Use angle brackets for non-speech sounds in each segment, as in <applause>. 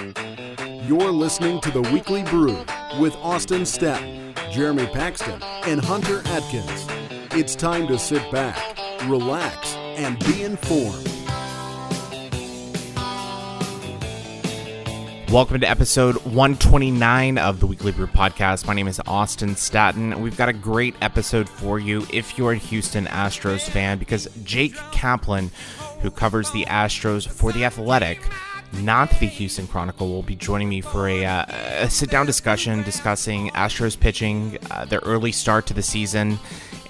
You're listening to the Weekly Brew with Austin Staton, Jeremy Paxton, and Hunter Atkins. It's time to sit back, relax, and be informed. Welcome to episode 129 of the Weekly Brew Podcast. My name is Austin Staton. We've got a great episode for you if you're a Houston Astros fan because Jake Kaplan, who covers the Astros for The Athletic, not the Houston Chronicle, will be joining me for a, uh, a sit down discussion discussing Astros pitching, uh, their early start to the season.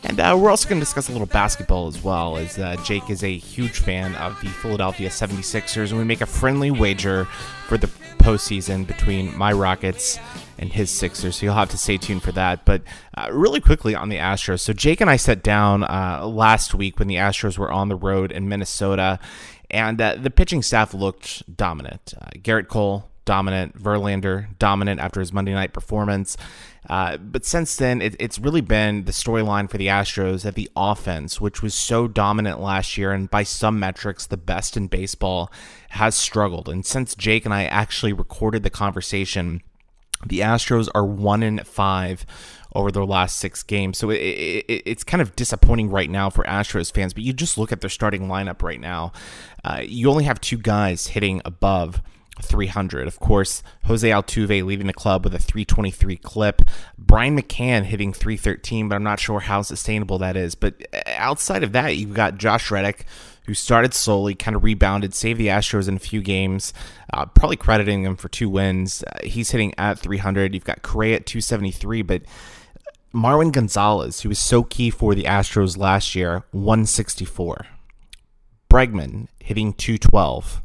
And uh, we're also going to discuss a little basketball as well, as uh, Jake is a huge fan of the Philadelphia 76ers, and we make a friendly wager for the postseason between my Rockets and his Sixers. So you'll have to stay tuned for that. But uh, really quickly on the Astros. So Jake and I sat down uh, last week when the Astros were on the road in Minnesota, and uh, the pitching staff looked dominant. Uh, Gerrit Cole, dominant. Verlander, dominant after his Monday night performance. Uh, but since then, it, it's really been the storyline for the Astros that the offense, which was so dominant last year and by some metrics the best in baseball, has struggled. And since Jake and I actually recorded the conversation, the Astros are one in five over their last six games. So it, it, it's kind of disappointing right now for Astros fans. But you just look at their starting lineup right now. Uh, you only have two guys hitting above 300. Of course, Jose Altuve leading the club with a 323 clip. Brian McCann hitting 313, but I'm not sure how sustainable that is. But uh, outside of that, you've got Josh Reddick, who started slowly, kind of rebounded, saved the Astros in a few games, uh, probably crediting him for two wins. Uh, he's hitting at 300. You've got Correa at 273, but Marwin Gonzalez, who was so key for the Astros last year, 164. Bregman hitting 212.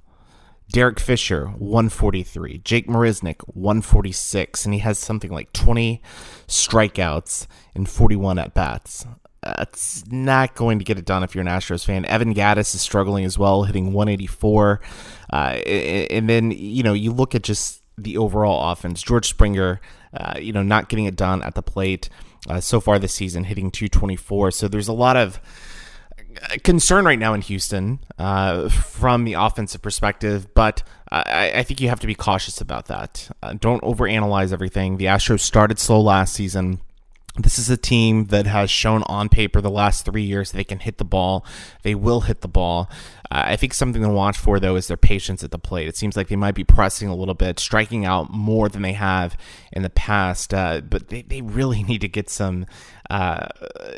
Derek Fisher, 143. Jake Marisnick, 146. And he has something like 20 strikeouts and 41 at bats. That's not going to get it done if you're an Astros fan. Evan Gattis is struggling as well, hitting 184. Uh, and then, you know, you look at just the overall offense. George Springer, uh, you know, not getting it done at the plate uh, so far this season, hitting 224. So there's a lot of concern right now in Houston uh, from the offensive perspective, but I, I, think you have to be cautious about that. Uh, don't overanalyze everything. The Astros started slow last season. This is a team that has shown on paper the last three years they can hit the ball. They will hit the ball. Uh, I think something to watch for, though, is their patience at the plate. It seems like they might be pressing a little bit, striking out more than they have in the past, uh, but they, they really <laughs> need to get some uh,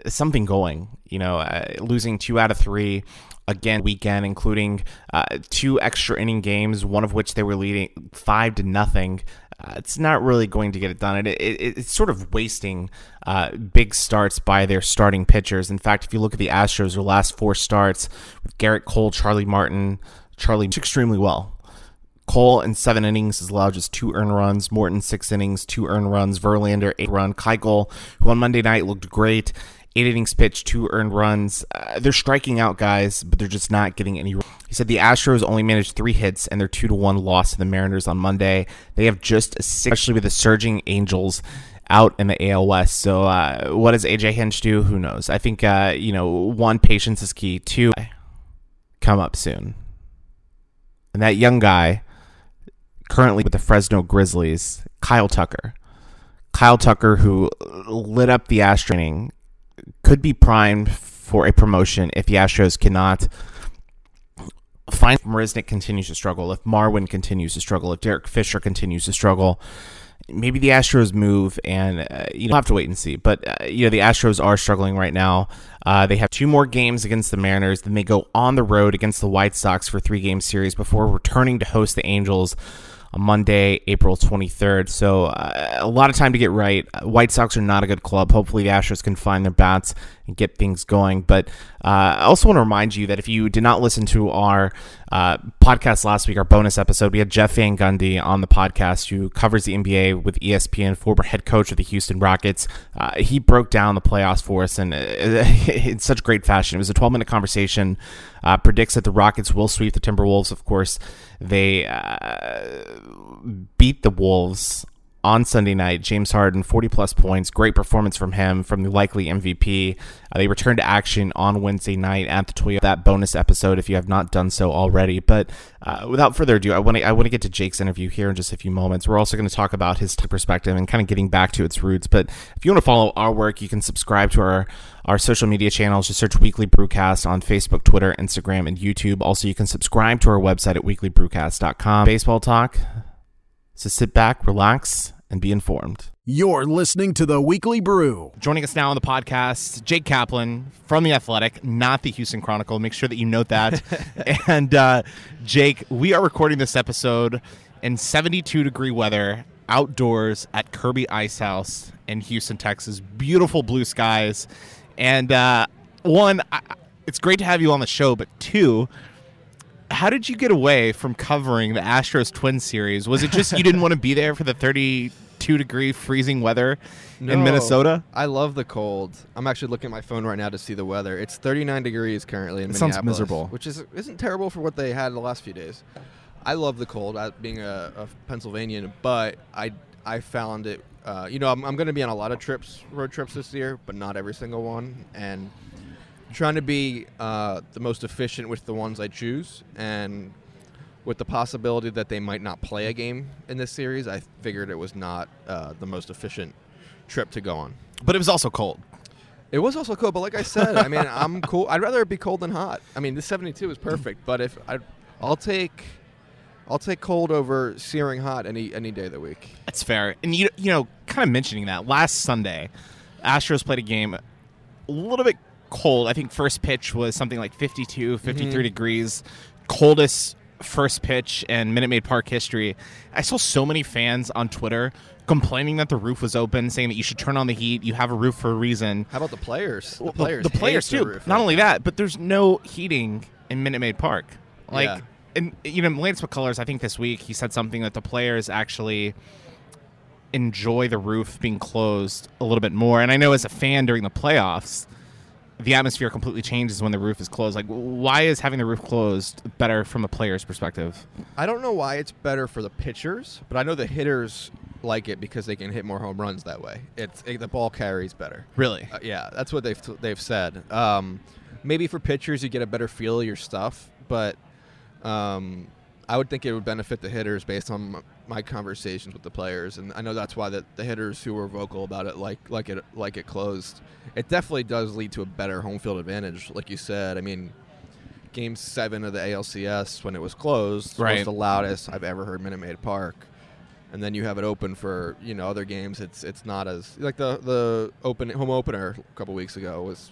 something going. You know, uh, losing two out of three again weekend, including uh, two extra inning games, one of which they were leading five to nothing. Uh, it's not really going to get it done. It, it, it's sort of wasting uh, big starts by their starting pitchers. In fact, if you look at the Astros, their last four starts with Gerrit Cole, Charlie Morton, Charlie extremely well. Cole in seven innings has allowed just two earned runs. Morton six innings, two earned runs. Verlander eight run. Keuchel, who on Monday night looked great, eight innings pitched, two earned runs. Uh, they're striking out guys, but they're just not getting any. He said the Astros only managed three hits and their two to one loss to the Mariners on Monday. They have just a six, especially with the surging Angels out in the AL West. So uh, what does AJ Hinch do? Who knows? I think uh, you know one patience is key. Two come up soon, and that young guy currently with the Fresno Grizzlies, Kyle Tucker. Kyle Tucker, who lit up the Astros could be primed for a promotion if the Astros cannot find Marisnick continues to struggle, if Marwin continues to struggle, if Derek Fisher continues to struggle. Maybe the Astros move, and uh, you know, have to wait and see. But uh, you know, the Astros are struggling right now. Uh, they have two more games against the Mariners. Then they go on the road against the White Sox for three game series before returning to host the Angels Monday, April 23rd. So uh, a lot of time to get right. White Sox are not a good club. Hopefully the Astros can find their bats and get things going. But uh, I also want to remind you that if you did not listen to our uh, podcast last week, our bonus episode, we had Jeff Van Gundy on the podcast who covers the NBA with ESPN, former head coach of the Houston Rockets. Uh, he broke down the playoffs for us and uh, <laughs> in such great fashion. It was a 12 minute conversation. Uh, predicts that the Rockets will sweep the Timberwolves. Of course, they uh, beat the Wolves on Sunday night. James Harden, 40 plus points, great performance from him, from the likely MVP. Uh, they return to action on Wednesday night at the Toyota. That bonus episode, if you have not done so already. But uh, without further ado, I want to I want to get to Jake's interview here in just a few moments. We're also going to talk about his perspective and kind of getting back to its roots. But if you want to follow our work, you can subscribe to our our social media channels. Just search Weekly Brewcast on Facebook, Twitter, Instagram, and YouTube. Also, you can subscribe to our website at weeklybrewcast.com. Baseball talk. So sit back, relax, and be informed. You're listening to the Weekly Brew. Joining us now on the podcast, Jake Kaplan from The Athletic, not the Houston Chronicle. Make sure that you note that. <laughs> and uh, Jake, we are recording this episode in 72 degree weather outdoors at Kirby Ice House in Houston, Texas. Beautiful blue skies. And uh, one, I, it's great to have you on the show, but two, how did you get away from covering the Astros Twin series? Was it just you didn't want to be there for the 32 degree freezing weather in Minnesota? I love the cold. I'm actually looking at my phone right now to see the weather. It's 39 degrees currently in It sounds Minneapolis, miserable. which is isn't terrible for what they had the last few days. I love the cold, uh, being a, a Pennsylvanian, but I I found it. Uh, you know, I'm, I'm going to be on a lot of trips, road trips this year, but not every single one, and trying to be uh, the most efficient with the ones I choose, and with the possibility that they might not play a game in this series, I figured it was not uh, the most efficient trip to go on. But it was also cold. It was also cold, but like I said, I mean, I'm <laughs> cool. I'd rather it be cold than hot. I mean, this 72 is perfect, but if I, I'll take, I'll take cold over searing hot any any day of the week. That's fair. And you you know, kind of mentioning that last Sunday, Astros played a game a little bit cold. I think first pitch was something like 52, 53 mm-hmm. degrees, coldest first pitch in Minute Maid Park history. I saw so many fans on Twitter complaining that the roof was open, saying that you should turn on the heat. You have a roof for a reason. How about the players? The players, the players too. the roof Not open. only that, but there's no heating in Minute Maid Park. Like, Yeah. and you know, Lance McCullers, I think this week he said something that the players actually enjoy the roof being closed a little bit more. And I know as a fan during the playoffs, the atmosphere completely changes when the roof is closed. Like, why is having the roof closed better from a player's perspective? I don't know why it's better for the pitchers, but I know the hitters like it because they can hit more home runs that way. It's it, the ball carries better. Really? Uh, yeah, that's what they've they've said. Um, maybe for pitchers, you get a better feel of your stuff, but um, I would think it would benefit the hitters based on my conversations with the players, and I know that's why the, the hitters who were vocal about it like like it like it closed. It definitely does lead to a better home field advantage, like you said. I mean. Game seven of the ALCS when it was closed Right. was the loudest I've ever heard Minute Maid Park and then you have it open for you know other games. It's it's not as like the the open home opener a couple weeks ago was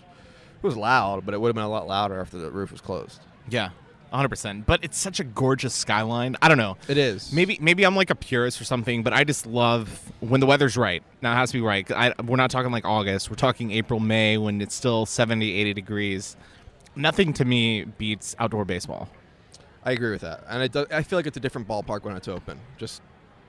it was loud, but it would have been a lot louder after the roof was closed. Yeah, 100%. But it's such a gorgeous skyline. I don't know. It is Maybe maybe I'm like a purist or something, but I just love when the weather's right. Now it has to be right. I, we're not talking like August. We're talking April, May when it's still 70, 80 degrees. Nothing to me beats outdoor baseball. I agree with that, and it does, I feel like it's a different ballpark when it's open. Just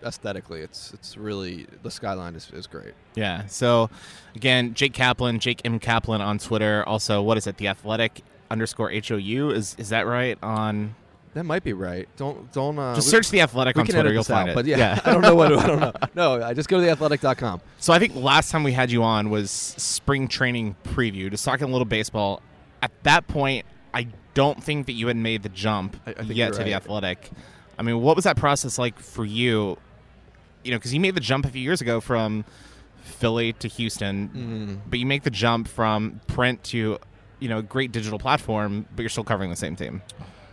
aesthetically, it's it's really the skyline is, is great. Yeah. So again, Jake Kaplan, Jake M Kaplan on Twitter. Also, what is it? The Athletic underscore H O U is is that right? On That might be right. Don't don't uh, just we- search the Athletic We on can Twitter. You'll find out, it. but yeah, <laughs> I don't know what I don't know. <laughs> No, I just go to theathletic.com. So I think last time we had you on was spring training preview, just talking a little baseball. At that point, I don't think that you had made the jump I- I yet to the athletic. I mean, what was that process like for you? You know, because you made the jump a few years ago from Philly to Houston, Mm. but you make the jump from print to you know a great digital platform, but you're still covering the same team.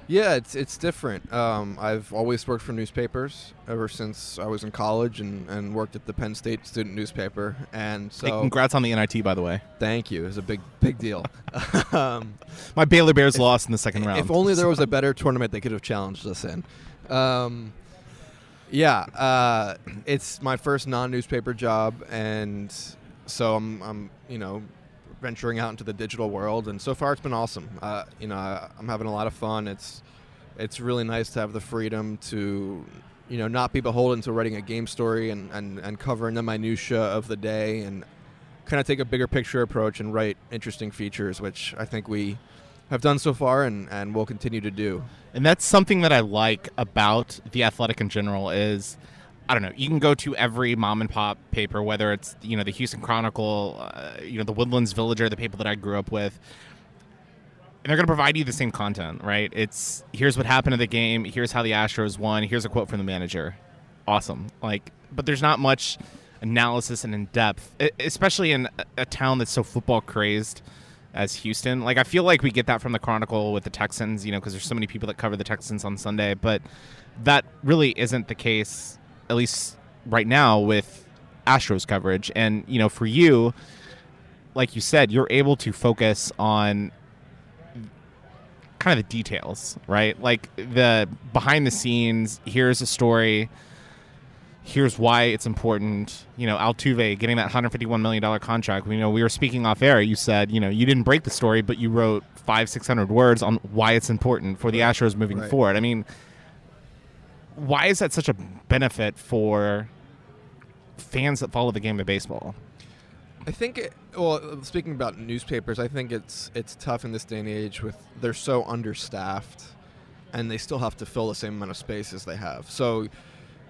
Yeah, it's it's different. Um, I've always worked for newspapers ever since I was in college and, and worked at the Penn State student newspaper. And Hey, so, congrats on the NIT, by the way. thank you. It's a big big deal. <laughs> <laughs> um, My Baylor Bears lost in the second round. if only there was a <laughs> better tournament they could have challenged us in. Um, yeah, uh, it's my first non-newspaper job, and so I'm, I'm, you know, venturing out into the digital world, and so far it's been awesome. Uh, you know, I, I'm having a lot of fun. It's, it's really nice to have the freedom to, you know, not be beholden to writing a game story and, and, and covering the minutia of the day, and kind of take a bigger picture approach and write interesting features, which I think we have done so far and, and will continue to do. And that's something that I like about the athletic in general is I don't know. You can go to every mom and pop paper, whether it's you know the Houston Chronicle, uh, you know the Woodlands Villager, the paper that I grew up with, and they're going to provide you the same content, right? It's here's what happened in the game, here's how the Astros won, here's a quote from the manager. Awesome. Like, but there's not much analysis and in depth, especially in a town that's so football crazed as Houston. Like, I feel like we get that from the Chronicle with the Texans, you know, because there's so many people that cover the Texans on Sunday, but that really isn't the case, at least right now, with Astros coverage. And, you know, for you, like you said, you're able to focus on kind of the details, right? Like the behind the scenes, here's a story, here's why it's important. You know, Altuve getting that $151 million contract. You know, we were speaking off air. You said, you know, you didn't break the story, but you wrote five, 600 words on why it's important for the Astros moving Right. forward. I mean, why is that such a benefit for fans that follow the game of baseball? I think, it, well, speaking about newspapers, I think it's it's tough in this day and age with they're so understaffed, and they still have to fill the same amount of space as they have. So,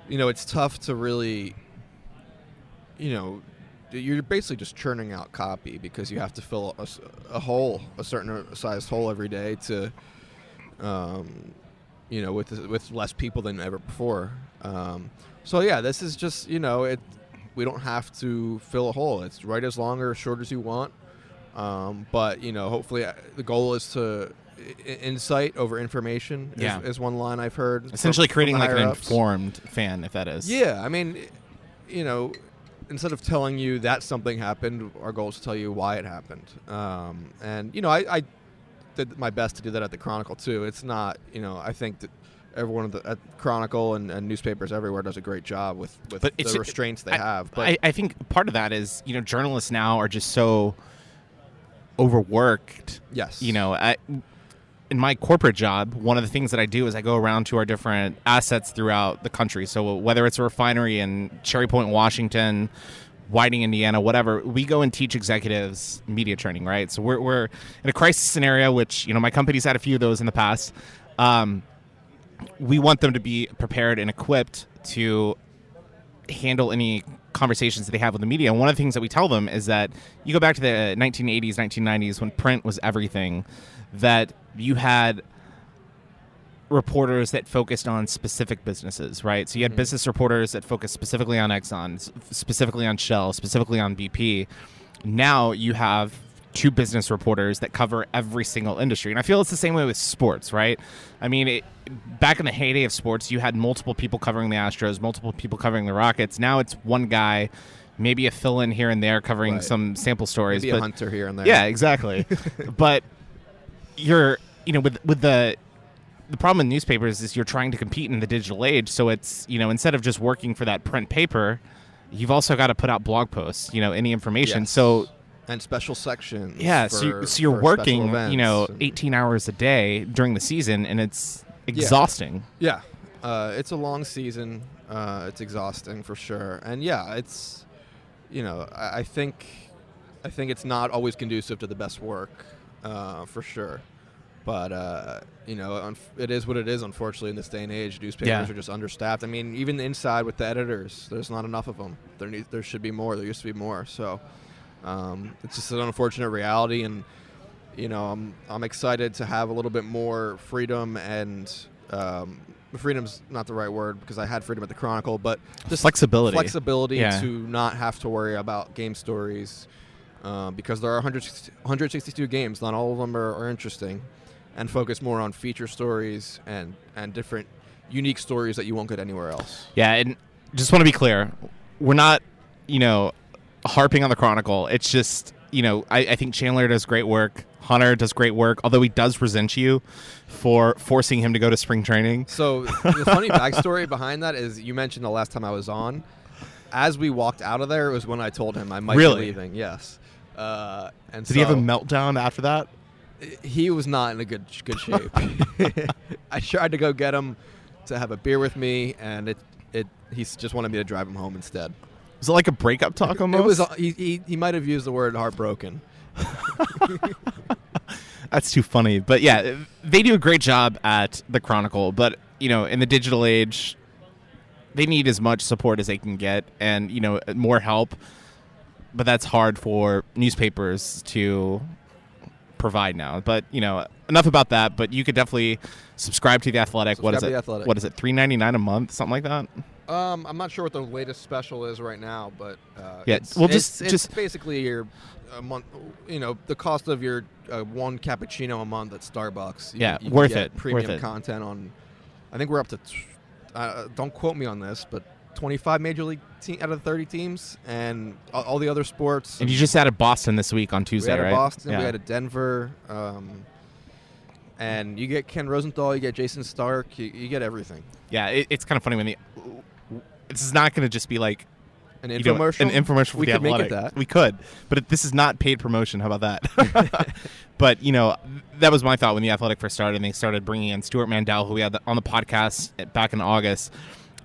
you know, it's tough to really, you know, you're basically just churning out copy because you have to fill a hole, a certain sized hole every day to, um, you know, with with less people than ever before. Um, so yeah, this is just you know it. We don't have to fill a hole. It's right as long or as short as you want. Um, but you know, hopefully, uh, the goal is to i- insight over information. Is, Yeah. is one line I've heard. Essentially from creating the like an higher-ups. informed fan, if that is. Yeah, I mean, you know, instead of telling you that something happened, our goal is to tell you why it happened. Um, and you know, I, I did my best to do that at the Chronicle too. It's not, you know, I think that everyone at the at Chronicle and, and newspapers everywhere does a great job with with But the restraints they I- have. But I, I think part of that is you know journalists now are just so overworked. yes, You know, I, in my corporate job, one of the things that I do is I go around to our different assets throughout the country. So whether it's a refinery in Cherry Point, Washington. Whiting, Indiana, whatever. We go and teach executives media training, right? So we're, we're in a crisis scenario, which you know my company's had a few of those in the past. Um, we want them to be prepared and equipped to handle any conversations that they have with the media. And one of the things that we tell them is that you go back to the 1980s, 1990s when print was everything, that you had reporters that focused on specific businesses, right? So you had mm-hmm. business reporters that focused specifically on Exxon, specifically on Shell, specifically on BP. Now you have two business reporters that cover every single industry. And I feel it's the same way with sports, right? I mean, it, back in the heyday of sports, you had multiple people covering the Astros, multiple people covering the Rockets. Now it's one guy, maybe a fill in here and there covering Right. some sample stories. maybe a hunter here and there. yeah, exactly. <laughs> but you're, you know, with with the the problem in newspapers is you're trying to compete in the digital age. So it's you know instead of just working for that print paper, you've also got to put out blog posts. You know, any information. Yes. So and special sections. yeah, so, you, for- so you're working, you know, 18 hours a day during the season, and it's exhausting. Yeah, uh, it's a long season. Uh, it's exhausting for sure, and yeah, it's you know I, I think I think it's not always conducive to the best work uh, for sure. But uh, you know, it is what it is. Unfortunately, in this day and age, newspapers Yeah. are just understaffed. I mean, even inside with the editors, there's not enough of them. There need, there should be more. There used to be more. So um, it's just an unfortunate reality, and you know, I'm I'm excited to have a little bit more freedom and um, freedom's not the right word because I had freedom at the Chronicle, but just Flexibility. flexibility Yeah. to not have to worry about game stories uh, because there are 100, 162 games. Not all of them are, are interesting, and focus more on feature stories and and different unique stories that you won't get anywhere else. Yeah, and just want to be clear, we're not, you know, harping on the Chronicle. It's just, you know, I, I think Chandler does great work. Hunter does great work, although he does resent you for forcing him to go to spring training. So the funny <laughs> backstory behind that is you mentioned the last time I was on. As we walked out of there, it was when I told him I might Really? be leaving. Yes. Uh, and Did he have a meltdown after that? He was not in a good good shape. <laughs> I tried to go get him to have a beer with me, and it it he just wanted me to drive him home instead. Was it like a breakup talk almost? It was he, he he might have used the word heartbroken. <laughs> That's too funny. But yeah, they do a great job at the Chronicle. But you know, in the digital age, they need as much support as they can get, and you know more help. But that's hard for newspapers to provide now. But you know, enough about that. But you could definitely subscribe to the Athletic. what Subscribe is to it? Athletic. What is it? Three ninety nine a month, something like that. Um, I'm not sure what the latest special is right now, but uh, Yeah, it's, well, it's- just- it's just- basically your a month. You know, the cost of your uh, one cappuccino a month at Starbucks. You, Yeah, you worth it, Premium worth it. content on. I think we're up to. T- uh, don't quote me on this, but 25 major league te- out of 30 teams, and all, all the other sports. And you just added Boston this week on we Tuesday, had a right? Boston, Yeah. we had a Denver, um, and you get Ken Rosenthal, you get Jayson Stark, you, you get everything. yeah, it, it's kind of funny when the. This is not going to just be like An you know, infomercial. an infomercial. For We the could make it Athletic. that. We could, but it, this is not paid promotion. How about that? <laughs> <laughs> but you know, that was my thought when the Athletic first started, and they started bringing in Stewart Mandel, who we had on the podcast back in August.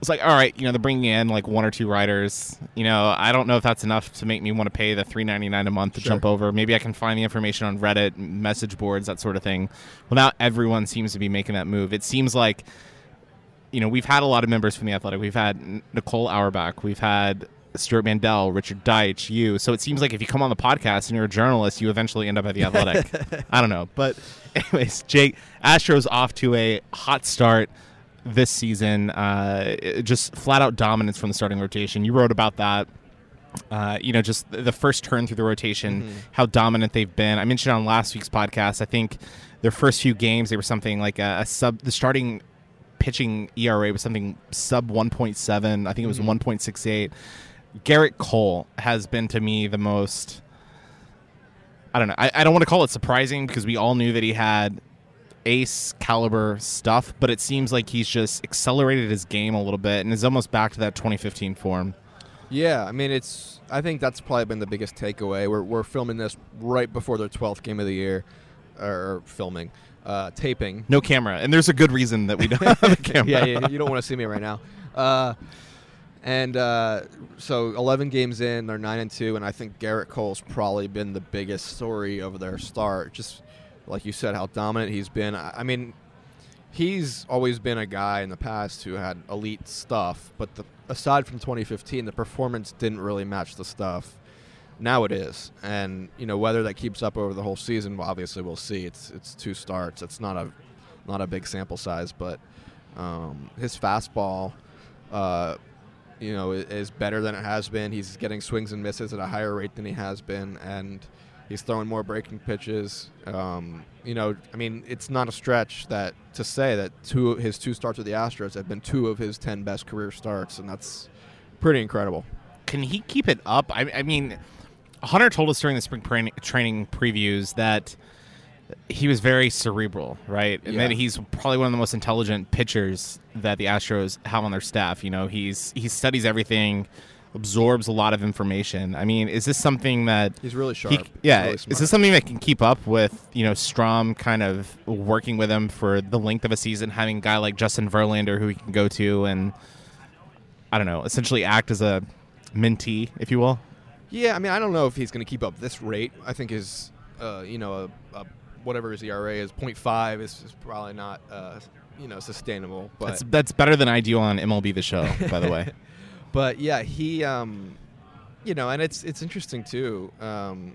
It's like, all right, you know, they're bringing in like one or two writers. You know, I don't know if that's enough to make me want to pay the three ninety nine a month to Sure. jump over. Maybe I can find the information on Reddit, message boards, that sort of thing. Well, now everyone seems to be making that move. It seems like you know, we've had a lot of members from the Athletic. We've had Nicole Auerbach. We've had Stewart Mandel, Richard Deitsch, you. So it seems like if you come on the podcast and you're a journalist, you eventually end up at the Athletic. <laughs> I don't know. But, <laughs> anyways, Jake, Astros off to a hot start this season. Uh, just flat out dominance from the starting rotation. You wrote about that. Uh, you know, just the first turn through the rotation, how dominant they've been. I mentioned on last week's podcast, I think their first few games, they were something like a, a sub, the starting pitching ERA was something sub 1.7. I think it was 1.68. Gerrit Cole has been to me the most. I don't know. I, I don't want to call it surprising because we all knew that he had ace caliber stuff, but it seems like he's just accelerated his game a little bit and is almost back to that 2015 form. Yeah, I mean, it's. I think that's probably been the biggest takeaway. We're, we're filming this right before their 12th game of the year, or filming, uh, taping. No camera, and there's a good reason that we don't have a <laughs> camera. yeah, yeah, you don't want to see me right now. Uh, and uh, so 11 games in, they're nine and two, and I think Gerrit Cole's probably been the biggest story of their start. Just like you said, how dominant he's been. I, mean, he's always been a guy in the past who had elite stuff, but the, aside from 2015, the performance didn't really match the stuff. Now it is, and you know whether that keeps up over the whole season. Well, obviously we'll see. It's it's two starts. It's not a not a big sample size, but um, his fastball, uh, you know, is better than it has been. He's getting swings and misses at a higher rate than he has been, and he's throwing more breaking pitches. Um, you know, I mean, it's not a stretch that to say that two his two starts with the Astros have been two of his ten best career starts, and that's pretty incredible. can he keep it up? I, I mean, Hunter told us during the spring pra- training previews that he was very cerebral, right? And Yeah. that he's probably one of the most intelligent pitchers that the Astros have on their staff. You know, he's he studies everything, absorbs a lot of information. I mean, is this something that He's really he- sharp. He's yeah, really is this something that can keep up with you know Strom kind of working with him for the length of a season, having a guy like Justin Verlander who he can go to and I don't know, essentially act as a mentee, if you will. Yeah, I mean, I don't know if he's going to keep up this rate. I think his, uh, you know, a, a, whatever his ERA is, 0.5 is, is probably not, uh, you know, sustainable. But That's that's better than I do on MLB the Show, by the way. <laughs> but yeah, he, um, you know, and it's it's interesting too. Um,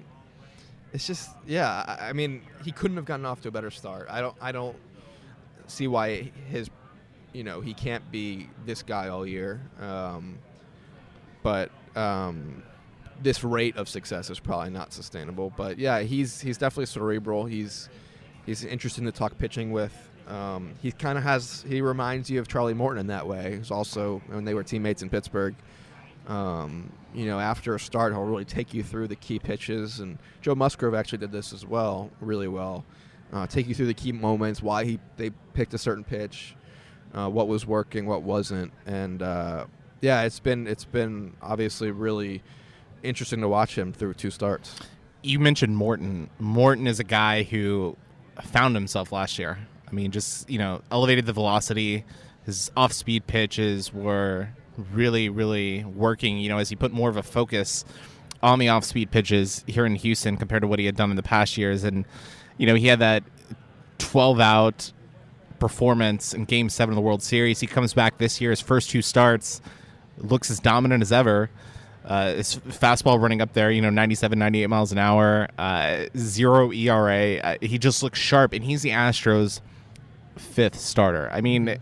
it's just yeah, I, mean, he couldn't have gotten off to a better start. I don't I don't see why his, you know, he can't be this guy all year. Um, but um, this rate of success is probably not sustainable. But yeah, he's he's definitely cerebral. He's he's interesting to talk pitching with. Um, he kind of has he reminds you of Charlie Morton in that way. He's also when they were teammates in Pittsburgh. Um, you know, after a start, he'll really take you through the key pitches, and Joe Musgrove actually did this as well, really well. Uh, take you through the key moments, why he they picked a certain pitch, uh, what was working, what wasn't, and uh, yeah, it's been it's been obviously really interesting to watch him through two starts. you mentioned Morton. Morton is a guy who found himself last year. I mean, just you know, elevated the velocity. His off-speed pitches were really, really working. You know, as he put more of a focus on the off-speed pitches here in Houston compared to what he had done in the past years, and you know, he had that 12 out performance in Game Seven of the World Series. He comes back this year. His first two starts looks as dominant as ever. Uh, his fastball running up there, you know, 97, 98 miles an hour, uh, zero ERA. Uh, he just looks sharp, and he's the Astros' fifth starter. I mean,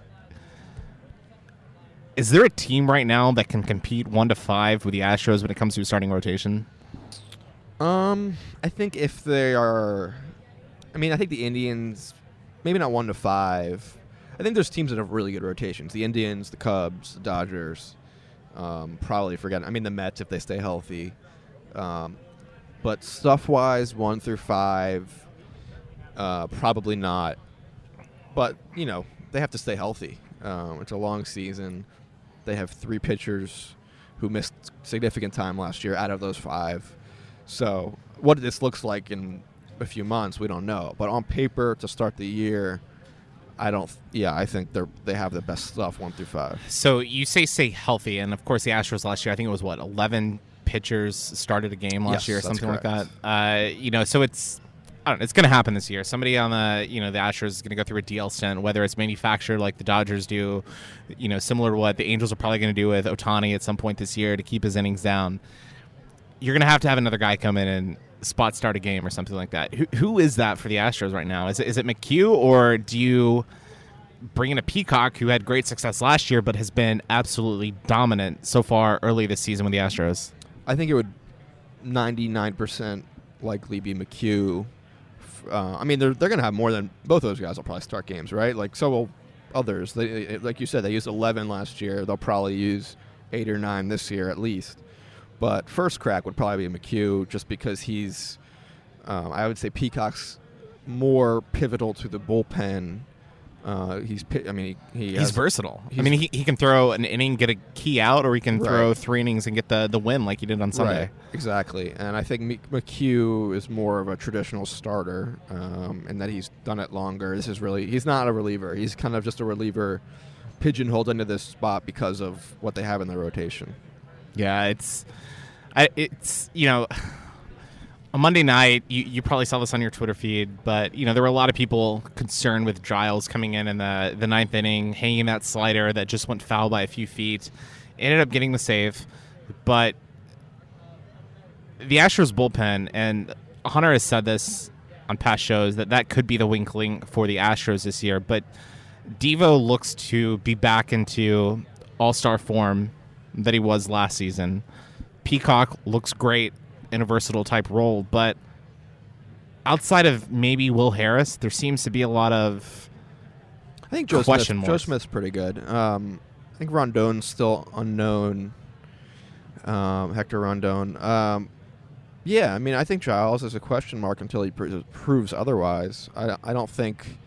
is there a team right now that can compete one to five with the Astros when it comes to starting rotation? Um, I think if they are, I mean, I think the Indians, maybe not one to five. I think there's teams that have really good rotations. The Indians, the Cubs, the Dodgers. Um, probably forget. I mean, the Mets if they stay healthy. Um, but stuff wise, one through five, uh, probably not. But you know, they have to stay healthy. Um, it's a long season. They have three pitchers who missed significant time last year out of those five. So what this looks like in a few months, we don't know. But on paper, to start the year, I don't. Yeah, I think they're they have the best stuff one through five. So you say stay healthy, and of course the Astros last year, I think it was what eleven pitchers started a game last Yes, year, that's something like that. Uh, you know, so it's. I don't know. It's going to happen this year. Somebody on the, you know, the Astros is going to go through a DL stint, whether it's manufactured like the Dodgers do, you know, similar to what the Angels are probably going to do with Ohtani at some point this year to keep his innings down. You're going to have to have another guy come in and spot start a game or something like that. Who, who is that for the Astros right now? Is it, is it McHugh or do you bring in a Peacock who had great success last year but has been absolutely dominant so far early this season with the Astros? I think it would 99% likely be McHugh. Uh, I mean, they're they're gonna have more than both those guys will probably start games, right? Like so will others. They, like you said, they used 11 last year. They'll probably use eight or nine this year at least. But first crack would probably be McHugh, just because he's. Um, I would say Peacock's more pivotal to the bullpen. Uh, he's. I mean, he, he He's has- versatile. I mean, he, he can throw an inning, get a key out, or he can throw three innings and get the, the win like he did on Sunday. Right, exactly. And I think McHugh is more of a traditional starter, um, and that he's done it longer. This is really he's not a reliever. He's kind of just a reliever, pigeonholed into this spot because of what they have in their rotation. Yeah, it's, I, it's you know, on Monday night you, you probably saw this on your Twitter feed, but you know there were a lot of people concerned with Giles coming in in the the ninth inning, hanging that slider that just went foul by a few feet, ended up getting the save, but the Astros bullpen and Hunter has said this on past shows that that could be the winkling for the Astros this year, but Devo looks to be back into all star form that he was last season. Peacock looks great in a versatile type role, but outside of maybe Will Harris, there seems to be a lot of I think Joe Question Smith, Joe. Smith's pretty good. Um, I think Rondon's still unknown. Um, Hector Rondon. Um, yeah, I mean, I think Giles is a question mark until he pro- proves otherwise. I, don't- I don't think,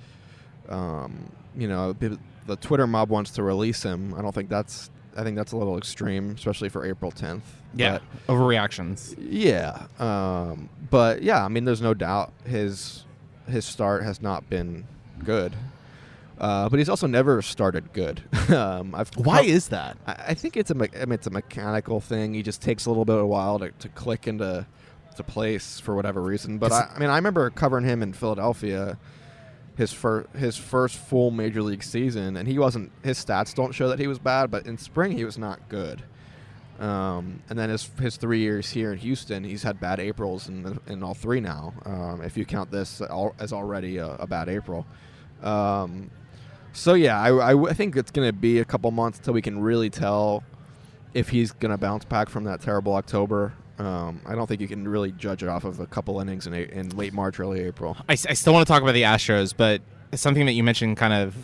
um, you know, the Twitter mob wants to release him. I don't think that's. I think that's a little extreme, especially for April 10th. yeah But, overreactions. yeah, um, but yeah, I mean, there's no doubt his his start has not been good, uh, but he's also never started good. <laughs> um, I've Why is that? I, I think it's a me- I mean, it's a mechanical thing. He just takes a little bit of a while to, to click into to place for whatever reason. But I, I mean, I remember covering him in Philadelphia. His first his first full major league season, and he wasn't. His stats don't show that he was bad, but in spring he was not good. Um, and then his his three years here in Houston, he's had bad Aprils in in all three now. Um, if you count this as already a, a bad April. Um, so yeah, I, I I think it's going to be a couple months till we can really tell if he's going to bounce back from that terrible October. Um, I don't think you can really judge it off of a couple innings in, a, in late March, early April. I still want to talk about the Astros, but something that you mentioned kind of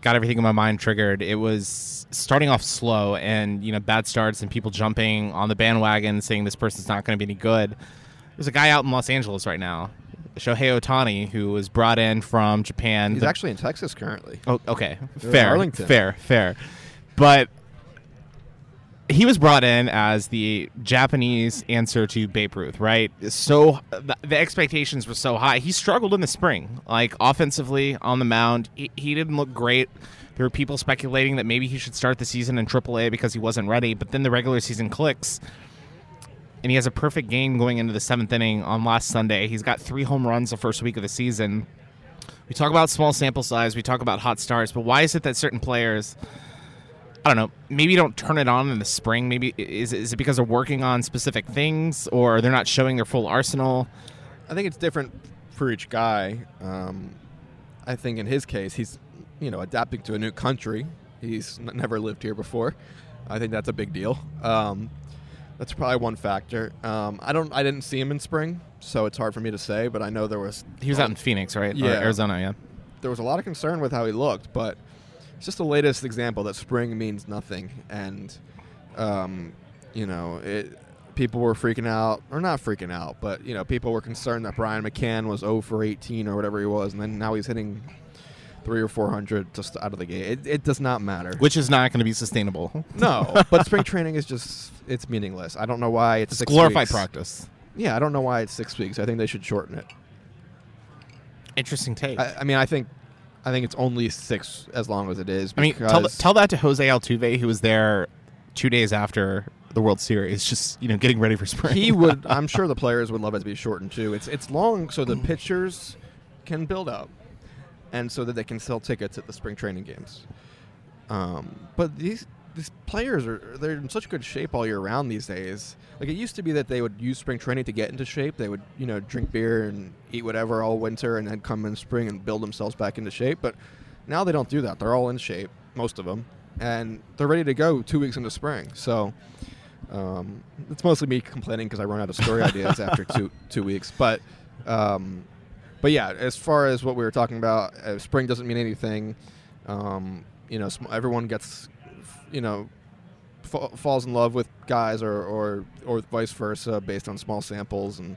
got everything in my mind triggered. It was starting off slow and you know bad starts and people jumping on the bandwagon saying this person's not going to be any good. There's a guy out in Los Angeles right now, Shohei Ohtani, who was brought in from Japan. He's The- actually in Texas currently. Oh, okay. Fair. Arlington. Fair, fair. But he was brought in as the Japanese answer to Babe Ruth, right? So the, the expectations were so high. He struggled in the spring, like offensively on the mound. He, he didn't look great. There were people speculating that maybe he should start the season in AAA because he wasn't ready. But then the regular season clicks, and he has a perfect game going into the seventh inning on last Sunday. He's got three home runs the first week of the season We talk about small sample size, we talk about hot starts, but why is it that certain players I don't know, maybe you don't turn it on in the spring? Maybe is is it because they're working on specific things or they're not showing their full arsenal? I think it's different for each guy. Um, I think in his case, he's you know adapting to a new country. He's n- never lived here before. I think that's a big deal. Um, that's probably one factor. Um, I don't. I didn't see him in spring, so it's hard for me to say. But I know there was He was out in Phoenix, right? Or Yeah. Arizona, yeah. there was a lot of concern with how he looked, but it's just the latest example that spring means nothing. And, um, you know, it, people were freaking out, or not freaking out, but, you know, people were concerned that Brian McCann was 0 for 18 or whatever he was, and then now he's hitting three or 400 just out of the gate. It, it does not matter. Which is not going to be sustainable. no, but spring training is just, it's meaningless. I don't know why it's, It's six glorified weeks. practice. Yeah, I don't know why it's six weeks. I think they should shorten it. Interesting take. I, I mean, I think. I think it's only six as long as it is. I mean, tell, tell that to Jose Altuve, who was there two days after the World Series, just you know getting ready for spring. he would. <laughs> I'm sure the players would love it to be shortened too. It's it's long so the pitchers can build up, and so that they can sell tickets at the spring training games. Um, but these these players are they're in such good shape all year round these days. Like it used to be that they would use spring training to get into shape. They would you know drink beer and eat whatever all winter, and then come in spring and build themselves back into shape. But now they don't do that. They're all in shape, most of them, and they're ready to go two weeks into spring. So. Um, it's mostly me complaining because I run out of story ideas <laughs> after two two weeks. But um, but yeah, as far as what we were talking about, uh, spring doesn't mean anything. Um, you know, sm- everyone gets, you know, fa- falls in love with guys or, or or vice versa based on small samples and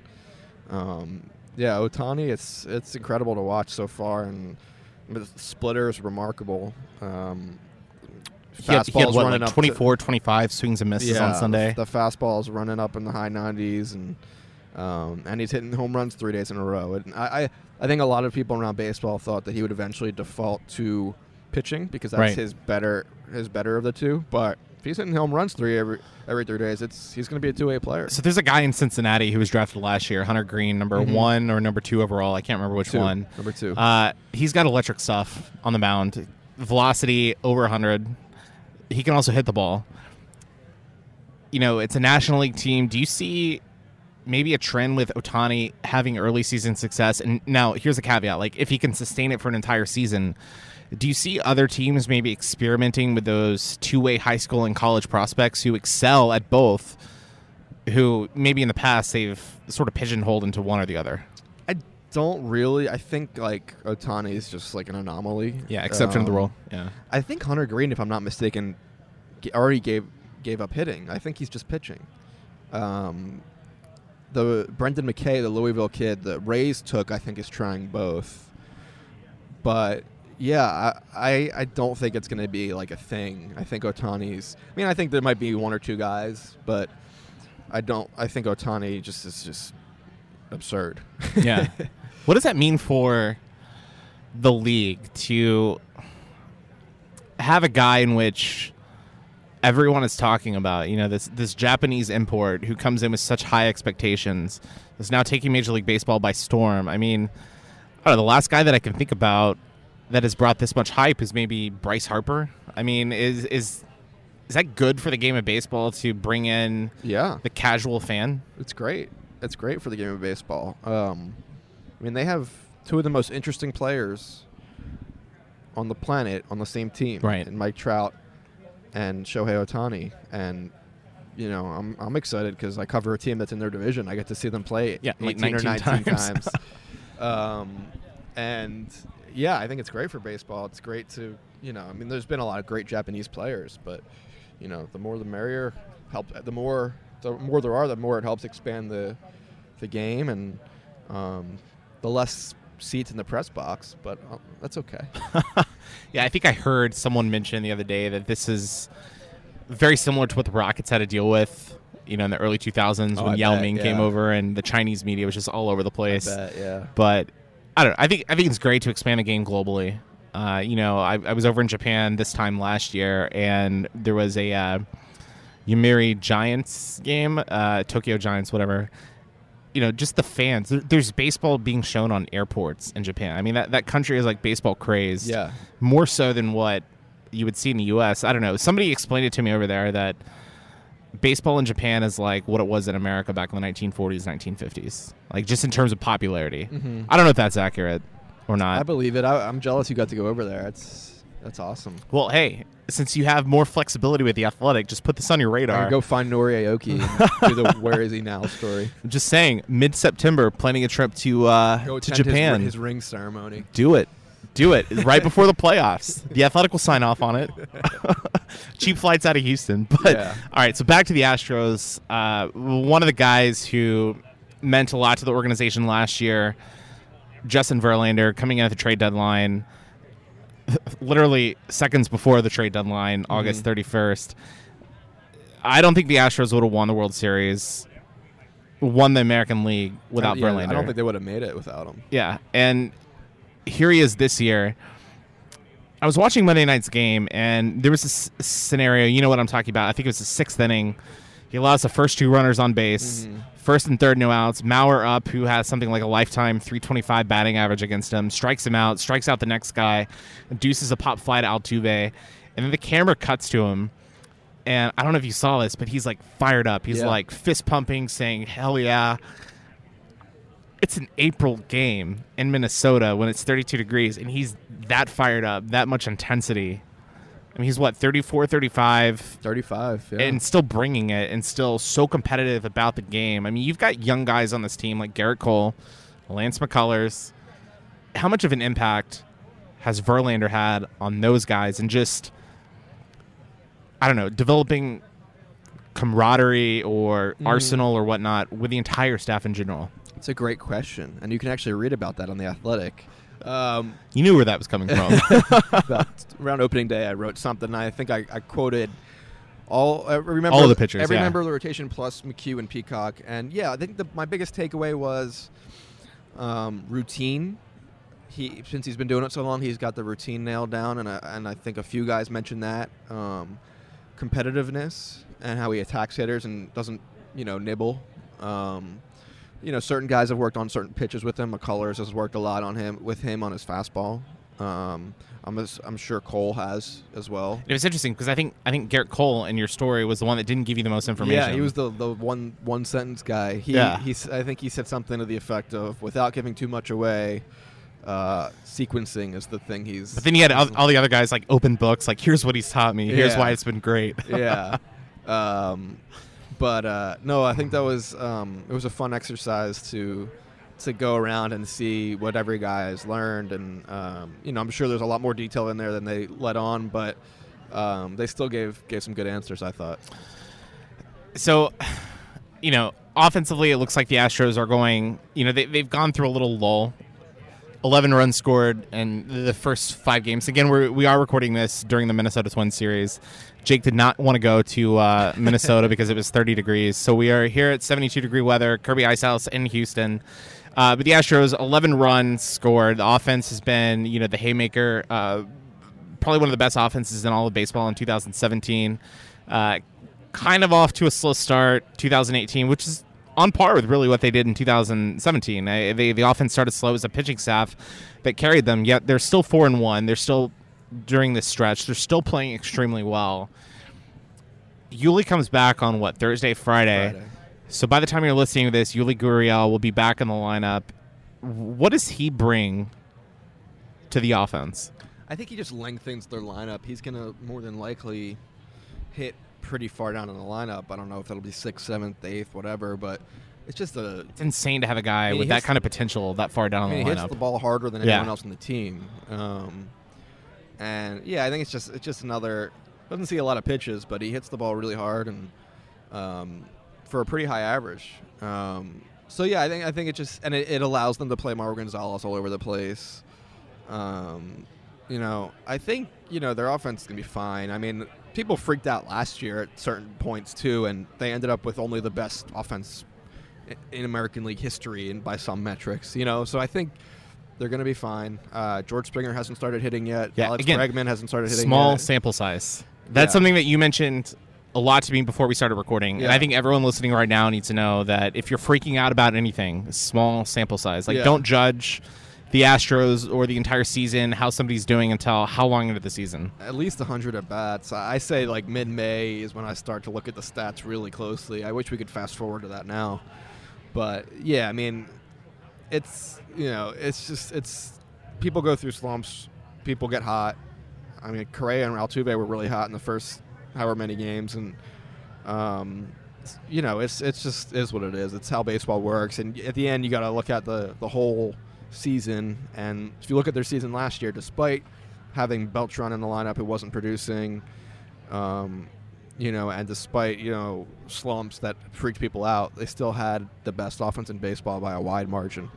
um, yeah, Ohtani, it's it's incredible to watch so far and the splitter is remarkable. Um, he had, he had what, running like up to- 24, 25 swings and misses on Sunday. The fastball's running up in the high 90s, and um, and he's hitting home runs three days in a row. And I, I, I think a lot of people around baseball thought that he would eventually default to pitching because that's Right. his better his better of the two. But if he's hitting home runs three every every three days, it's he's going to be a two way player. So there's a guy in Cincinnati who was drafted last year, Hunter Greene, number Mhm. one or number two overall. I can't remember which Two. one. Number two. Uh, he's got electric stuff on the mound, velocity over 100. He can also hit the ball. You know, it's a National League team. Do you see maybe a trend with Ohtani having early season success? And now here's a caveat: like if he can sustain it for an entire season, do you see other teams maybe experimenting with those two-way high school and college prospects who excel at both? Who maybe in the past they've sort of pigeonholed into one or the other. I don't really. I think like Ohtani is just like an anomaly. Yeah, exception of the Um, rule. Yeah. I think Hunter Greene, if I'm not mistaken, already gave gave up hitting. I think he's just pitching. Um, the Brendan McKay, the Louisville kid, the Rays took, I think is trying both. But yeah, I I, I don't think it's going to be like a thing. I think Ohtani's. I mean, I think there might be one or two guys, but I don't. I think Ohtani just is just absurd. yeah. <laughs> What does that mean for the league to have a guy in which everyone is talking about, you know, this this Japanese import who comes in with such high expectations is now taking Major League Baseball by storm. I mean, I don't know, the last guy that I can think about that has brought this much hype is maybe Bryce Harper. I mean, is is is that good for the game of baseball to bring in yeah. the casual fan? It's great. It's great for the game of baseball. Um, I mean, they have two of the most interesting players on the planet on the same team, Right. And Mike Trout and Shohei Ohtani, and you know, I'm I'm excited because I cover a team that's in their division. I get to see them play Yeah, like 18 or 19 19 <laughs> times. times. um, and yeah, I think it's great for baseball. It's great to you know, I mean, there's been a lot of great Japanese players, but you know, the more the merrier. Help the more the more there are, the more it helps expand the the game and um, the less seats in the press box. But uh, that's okay. <laughs> Yeah, I think I heard someone mention the other day that this is very similar to what the Rockets had to deal with, you know, in the early 2000s Oh, when I Yao bet, Ming came over and the Chinese media was just all over the place. Bet, yeah. But I don't know. I think I think it's great to expand the game globally. Uh, you know, I, I was over in Japan this time last year, and there was a uh, Yomiuri Giants game, uh, Tokyo Giants, whatever. you know, just the fans. There's baseball being shown on airports in Japan. I mean, that, that country is like baseball crazed. Yeah. More so than what you would see in the U.S. I don't know. Somebody explained it to me over there that baseball in Japan is like what it was in America back in the 1940s, 1950s. Like just in terms of popularity. I don't know if that's accurate or not. I believe it. I, I'm jealous you got to go over there. It's that's awesome. well, hey, since you have more flexibility with the athletic, just put this on your radar. go find Nori Aoki do the <laughs> "Where is he now" story. I'm just saying, mid September, planning a trip to uh, Go to attend his- Japan. His, ring ceremony. Do it. Do it right before the playoffs. The Athletic will sign off on it. <laughs> Cheap flights out of Houston. <laughs> But Yeah. all right, so back to the Astros. Uh, one of the guys who meant a lot to the organization last year, Justin Verlander, coming in at the trade deadline, <laughs> literally seconds before the trade deadline, August 31st. I don't think the Astros would have won the World Series, won the American League without Yeah, Verlander. I don't think they would have made it without him. Yeah, and here he is this year. I was watching Monday night's game, and there was this scenario. You know what I'm talking about? I think it was the sixth inning. He allows the first two runners on base, mm-hmm. first and third no outs. Mauer up, who has something like a lifetime 325 batting average against him, strikes him out, strikes out the next guy, deuces a pop fly to Altuve, and then the camera cuts to him. And I don't know if you saw this, but he's like fired up. He's Yeah. like fist pumping, saying "Hell yeah!" It's an April game in Minnesota when it's 32 degrees and he's that fired up, that much intensity. I mean, he's what, 34, 35, 35. Yeah. and still bringing it and still so competitive about the game. I mean, you've got young guys on this team like Gerrit Cole, Lance McCullers. How much of an impact has Verlander had on those guys and just, I don't know, developing camaraderie or mm. arsenal or whatnot with the entire staff in general? It's a great question, and you can actually read about that on the Athletic. Um, You knew where that was coming from. <laughs> <laughs> around opening day, I wrote something. I think I, I quoted all. I remember All of the pitchers, Every yeah. member of the rotation plus McHugh and Peacock, and yeah, I think the, my biggest takeaway was um, routine. He since he's been doing it so long, he's got the routine nailed down, and I, and I think a few guys mentioned that um, competitiveness and how he attacks hitters and doesn't you know nibble. Um, you know, certain guys have worked on certain pitches with him. McCullers has worked a lot on him with him on his fastball. Um, I'm as, I'm sure Cole has as well. It was interesting because I think I think Gerrit Cole in your story was the one that didn't give you the most information. Yeah, he was the, the one one sentence guy. He, Yeah. he I think he said something to the effect of, without giving too much away, uh, sequencing is the thing he's. But then he had all, all the other guys like open books, like here's what he's taught me. Here's Yeah. why it's been great. yeah. <laughs> Um, but uh, no, I think that was um, it was a fun exercise to to go around and see what every guy has learned, and um, you know, I'm sure there's a lot more detail in there than they let on, but um, they still gave gave some good answers. I thought. so, <sighs> you know, offensively, it looks like the Astros are going. You know, they, they've gone through a little lull. Eleven runs scored in the first five games. Again, we're, we are recording this during the Minnesota Twins series. Jake did not want to go to uh, <laughs> Minnesota because it was 30 degrees. So we are here at 72 degree weather, Kirby Ice House in Houston. Uh, but the Astros, 11 runs scored. The offense has been, you know, the haymaker. Uh, probably one of the best offenses in all of baseball in 2017. Uh, kind of off to a slow start 2018, which is on par with really what they did in 2017. Uh, they, the offense started slow. as a pitching staff that carried them, yet they're still four and one. They're still during this stretch. They're still playing extremely well. Yuli comes back on what Thursday, Friday. Friday. So by the time you're listening to this, Yuli Gurriel will be back in the lineup. What does he bring to the offense? I think he just lengthens their lineup. He's gonna more than likely hit pretty far down in the lineup. I don't know if it'll be sixth, seventh, eighth, whatever, but it's just a It's insane to have a guy I mean, with he that kind of potential that far down I mean, in he the hits lineup. the ball harder than Yeah. anyone else on the team. Um, and yeah, I think it's just it's just another doesn't see a lot of pitches, but he hits the ball really hard and um, for a pretty high average. Um, so yeah, I think I think it just and it, it allows them to play Marwin Gonzalez all over the place. Um, you know, I think you know their offense is gonna be fine. I mean, people freaked out last year at certain points too, and they ended up with only the best offense in American League history, and by some metrics, you know. So I think they're going to be fine. Uh, George Springer hasn't started hitting yet. Yeah, Alex again, Bregman hasn't started hitting yet. Small yet. sample size. That's Yeah. something that you mentioned a lot to me before we started recording, and I think everyone listening right now needs to know that if you're freaking out about anything, small sample size. Like, Yeah. don't judge the Astros or the entire season, how somebody's doing until how long into the season. At least 100 at bats. I say like mid May is when I start to look at the stats really closely. I wish we could fast forward to that now. But yeah, I mean, it's, you know, it's just, it's, people go through slumps, people get hot. I mean, Correa and Altuve were really hot in the first however many games. And, um, you know, it's it's just is what it is. It's how baseball works. And at the end, you got to look at the the whole season. And if you look at their season last year, despite having Beltran in the lineup who wasn't producing, um, you know, and despite you know slumps that freaked people out, they still had the best offense in baseball by a wide margin.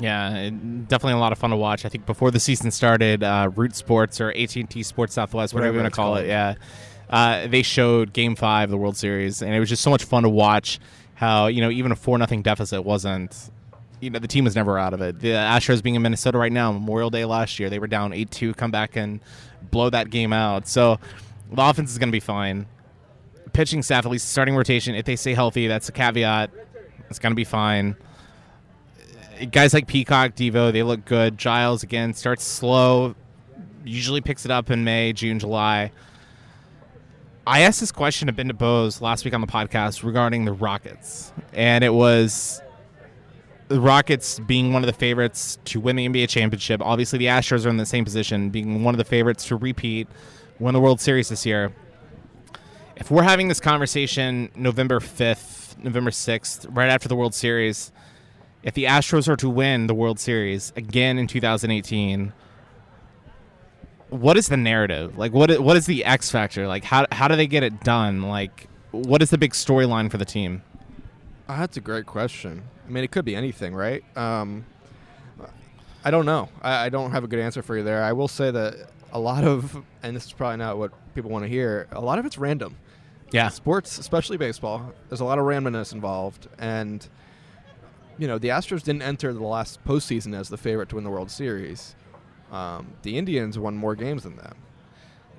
Yeah, it- definitely a lot of fun to watch. I think before the season started, uh, Root Sports or AT and T Sports Southwest, whatever, Whatever you want to call it, called. yeah, uh, they showed Game Five of the World Series, and it was just so much fun to watch. How you know even a four nothing deficit wasn't. You know the team was never out of it. The Astros being in Minnesota right now, Memorial Day last year, they were down eight two, come back and blow that game out. So the offense is going to be fine. Pitching staff, at least starting rotation, if they stay healthy, that's a caveat. It's going to be fine guys like Peacock, Devo, they look good. Giles again starts slow, usually picks it up in May, June, July. I asked this question to Ben DuBose last week on the podcast regarding the Rockets, and it was the Rockets being one of the favorites to win the NBA championship. Obviously, the Astros are in the same position, being one of the favorites to repeat, win the World Series this year. If we're having this conversation November 5th, November 6th, right after the World Series, if the Astros are to win the World Series again in 2018, what is the narrative? Like, What what is the X factor? Like, how how do they get it done? Like, what is the big storyline for the team? Uh, that's a great question. I mean, it could be anything, right? Um, I don't know. I, I don't have a good answer for you there. I will say that a lot of, and this is probably not what people want to hear, a lot of it's random. Yeah, Sports, especially baseball, there's a lot of randomness involved. And, you know, the Astros didn't enter the last postseason as the favorite to win the World Series. Um, the Indians won more games than them.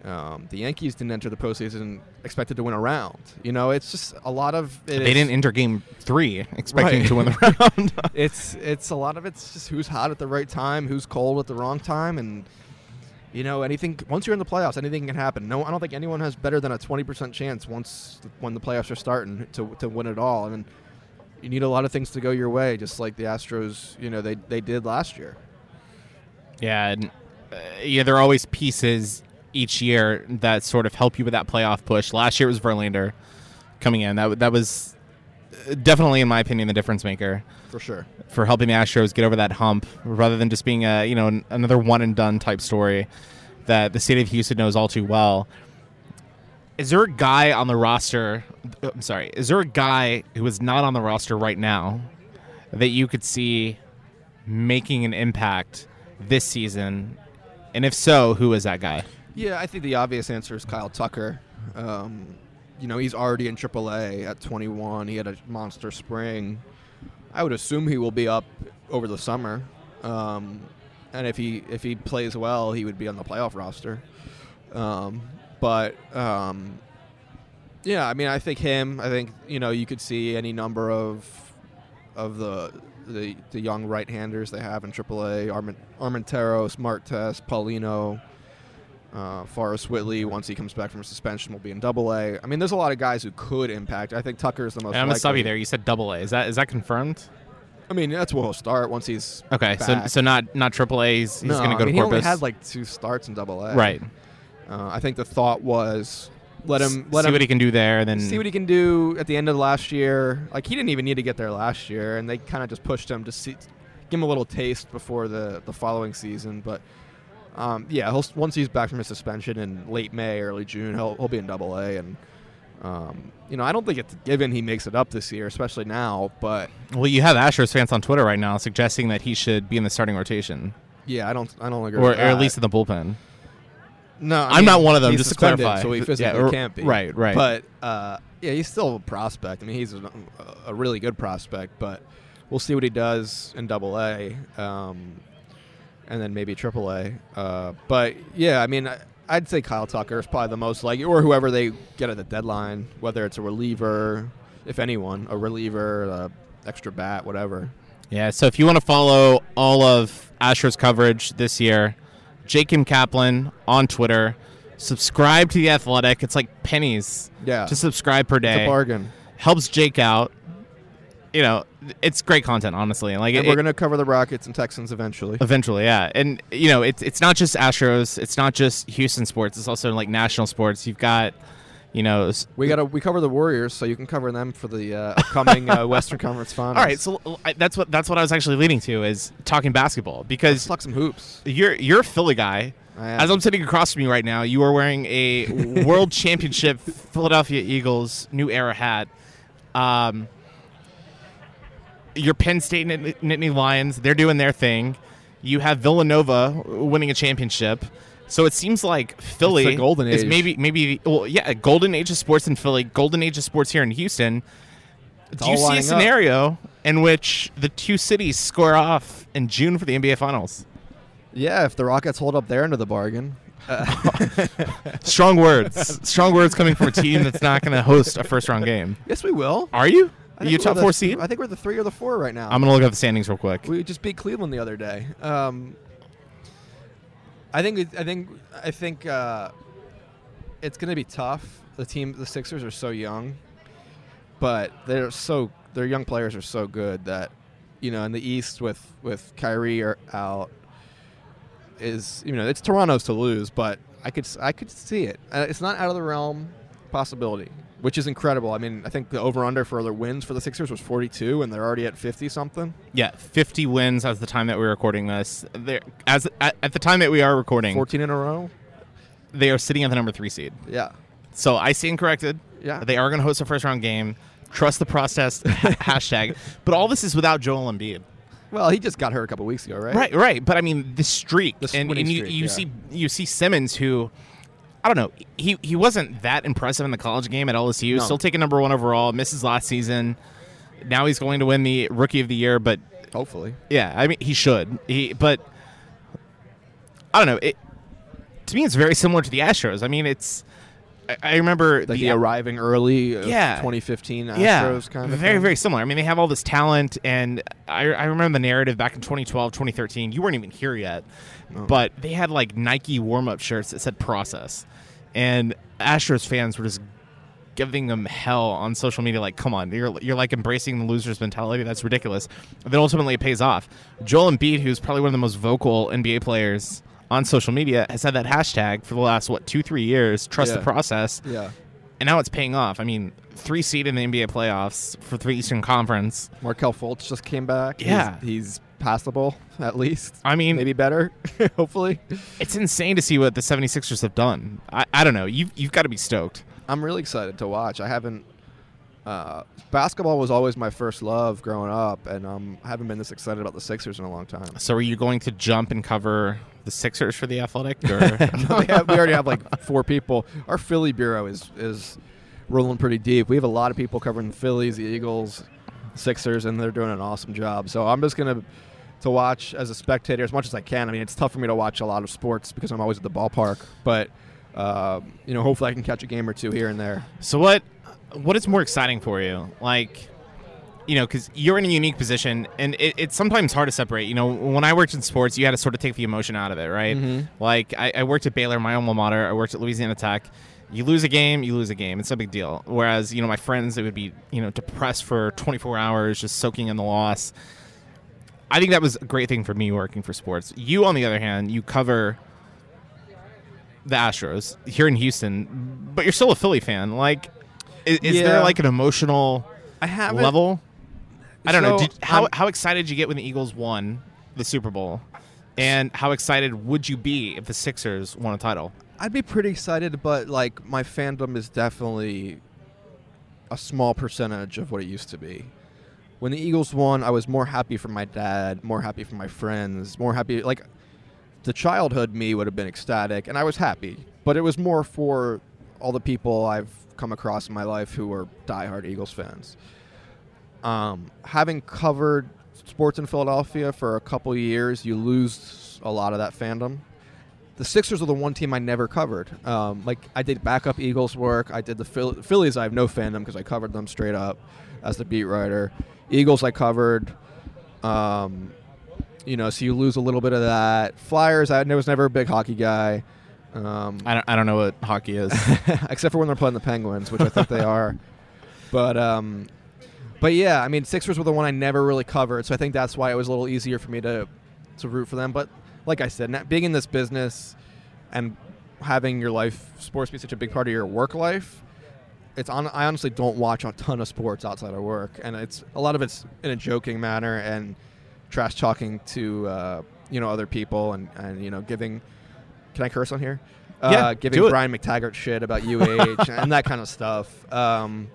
Um, the Yankees didn't enter the postseason expected to win a round. You know, it's just a lot of it they is- didn't enter Game Three expecting Right. to win the <laughs> round. <laughs> it's it's a lot of it's just who's hot at the right time, who's cold at the wrong time, and you know anything. Once you're in the playoffs, anything can happen. No, I don't think anyone has better than a 20% chance once when the playoffs are starting to to win it all. And you need a lot of things to go your way, just like the Astros. You know they they did last year. Yeah, and, uh, yeah, there are always pieces each year that sort of help you with that playoff push. Last year it was Verlander coming in. That that was uh, definitely, in my opinion, the difference maker For sure. for helping the Astros get over that hump, rather than just being a you know another one and done type story that the state of Houston knows all too well. Is there a guy on the roster? uh, I'm sorry. Is there a guy who is not on the roster right now that you could see making an impact this season? And if so, who is that guy? Yeah, I think the obvious answer is Kyle Tucker. Um, you know, he's already in AAA at 21. He had a monster spring. I would assume he will be up over the summer. Um, and if he if he plays well, he would be on the playoff roster. Um, but um, yeah, I mean, I think him. I think you know you could see any number of of the the, the young right-handers they have in AAA: Armin, Armenteros, Martes, Paulino. Uh, Forrest Whitley, once he comes back from suspension, will be in Double A. I mean, there's a lot of guys who could impact. I think Tucker is the most. And I'm gonna stop you there. You said double A. Is that is that confirmed? I mean, that's where he'll start once he's Okay, so back. so not not triple A. He's, no, gonna go I mean, to he only Corpus. had like two starts in Double A. right. Uh, I think the thought was let him let see him what he can do there. Then see what he can do at the end of last year. Like he didn't even need to get there last year, and they kind of just pushed him to see, give him a little taste before the the following season. But um, yeah, he'll, once he's back from his suspension in late May, early June, he'll he'll be in Double A, and um, you know I don't think it's a given he makes it up this year, especially now. But Well, you have Astros fans on Twitter right now suggesting that he should be in the starting rotation, yeah, I don't I don't agree. or, or at least in the bullpen. No, I I'm mean, not one of them, just to clarify. So he Yeah, physically or- can't be. right, right. But uh, yeah, he's still a prospect. I mean, he's a, a really good prospect. But we'll see what he does in Double A, um, and then maybe Triple A. Uh, but yeah, I mean, I'd say Kyle Tucker is probably the most like, or whoever they get at the deadline, whether it's a reliever, if anyone, a reliever, a extra bat, whatever. Yeah, so if you want to follow all of Astros coverage this year, Jacob Kaplan on Twitter. Subscribe to the Athletic. It's like pennies Yeah, to subscribe per day. it's a bargain. Helps Jake out. You know, it's great content, honestly. Like And it, we're gonna cover the Rockets and Texans eventually. Eventually, yeah, and you know, it's it's not just Astros, it's not just Houston sports, it's also like national sports. You've got, you know, We gotta we cover the Warriors, so you can cover them for the uh, upcoming uh, <laughs> Western Conference <laughs> Finals. all right. So I, that's what that's what I was actually leading to is talking basketball let's because talk some hoops. you're you're a Philly guy. As I'm sitting across from you right now, you are wearing a <laughs> World Championship Philadelphia Eagles New Era hat. Um, your Penn State Nit- Nittany Lions, they're doing their thing. You have Villanova winning a championship. So it seems like Philly golden is age. maybe maybe well yeah, golden age of sports in Philly, golden age of sports here in Houston. Do you see a lining up. scenario in which the two cities square off in June for the NBA Finals? Yeah, if the Rockets hold up their end of the bargain. <laughs> Strong words. Strong words coming from a team that's not going to host a first round game. Yes, we will. Are you? You top the- four seed? I think we're the three or the four right now. I'm going to look at the standings real quick. we just beat Cleveland the other day. Um, I think. it- I think. I think. Uh, it's going to be tough. The team, the Sixers are so young, but they're so their young players are so good that you know in the East with with Kyrie are out is you know it's Toronto's to lose, but I could I could see it. Uh, it's not out of the realm possibility, which is incredible. I mean, I think the over under for their wins for the Sixers was 42, and they're already at 50 something. Yeah, 50 wins as the time that we're recording this. They're, as at, at the time that we are recording, 14 in a row. they are sitting at the number three seed. Yeah. So I stand corrected. Yeah. They are going to host a first round game. Trust the process. <laughs> hashtag. But all this is without Joel Embiid. Well, he just got hurt a couple weeks ago, right? Right, right. But I mean, the streak, The and, and you, streak, you yeah. see you see Simmons, who I don't know, he he wasn't that impressive in the college game at LSU. No. Still taking number one overall. Misses last season. Now he's going to win the Rookie of the Year. But Hopefully. yeah, I mean, he should. He, but I don't know. It to me, it's very similar to the Astros. I mean, it's. I, I remember Like the, the arriving early of Yeah. 2015 Astros yeah, kind of very thing. very similar. I mean, they have all this talent, and I, I remember the narrative back in 2012, 2013. You weren't even here yet, No. but they had like Nike warm up shirts that said "Process," and Astros fans were just giving them hell on social media. Like, come on, you're you're like embracing the losers mentality. That's ridiculous. But then ultimately, it pays off. Joel Embiid, who's probably one of the most vocal NBA players on social media, has had that hashtag for the last what two three years. Trust the process Yeah. and now it's paying off. I mean, three seed in the NBA playoffs for the Eastern Conference. Markelle Fultz just came back. Yeah, He's- Yeah. He's, passable at least. I mean, Maybe better, <laughs> hopefully. it's insane to see what the 76ers have done. I, I don't know. You've, you've got to be stoked. I'm really excited to watch. I haven't. Uh, basketball was always my first love growing up, and um, I haven't been this excited about the Sixers in a long time. So, are you going to jump and cover the Sixers for the Athletic? Or <laughs> No, we, have, we already have like four people. Our Philly bureau is is rolling pretty deep. We have a lot of people covering the Phillies, the Eagles, Sixers, and they're doing an awesome job. So I'm just gonna to watch as a spectator as much as I can. I mean, it's tough for me to watch a lot of sports because I'm always at the ballpark, but. Um, you know, hopefully I can catch a game or two here and there. so, what what is more exciting for you? Like, you know, because you're in a unique position, and it, it's sometimes hard to separate. You know, when I worked in sports, you had to sort of take the emotion out of it, right? Mhm. Like, I, I worked at Baylor, my alma mater. I worked at Louisiana Tech. You lose a game, you lose a game. It's no big deal. Whereas, you know, my friends, they would be, you know, depressed for 24 hours, just soaking in the loss. I think that was a great thing for me working for sports. You, on the other hand, you cover the Astros here in Houston, but you're still a Philly fan. Like, is, is there like an emotional I have level? I don't know. Did, how I'm- how excited did you get when the Eagles won the Super Bowl? And how excited would you be if the Sixers won a title? I'd be pretty excited, but like my fandom is definitely a small percentage of what it used to be. When the Eagles won, I was more happy for my dad, more happy for my friends, more happy. Like the childhood me would have been ecstatic, and I was happy. But it was more for all the people I've come across in my life who are diehard Eagles fans. Um, having covered sports in Philadelphia for a couple years, you lose a lot of that fandom the Sixers are the one team I never covered. Um, like I did backup Eagles work. I did the Phil- Phillies. I have no fandom because I covered them straight up as the beat writer. Eagles I covered. Um, you know, so you lose a little bit of that. Flyers, I was never a big hockey guy. Um, I don't, I don't know what hockey is. <laughs> except for when they're playing the Penguins, which I think they are. <laughs> But um, but yeah, I mean, Sixers were the one I never really covered, so I think that's why it was a little easier for me to to root for them. But like I said, being in this business and having your life sports be such a big part of your work life, it's on. I honestly don't watch a ton of sports outside of work, and it's a lot of it's in a joking manner and trash talking to uh, you know other people and and you know giving. Can I curse on here? Yeah, uh, giving. Brian McTaggart shit about UH and that kind of stuff. Um,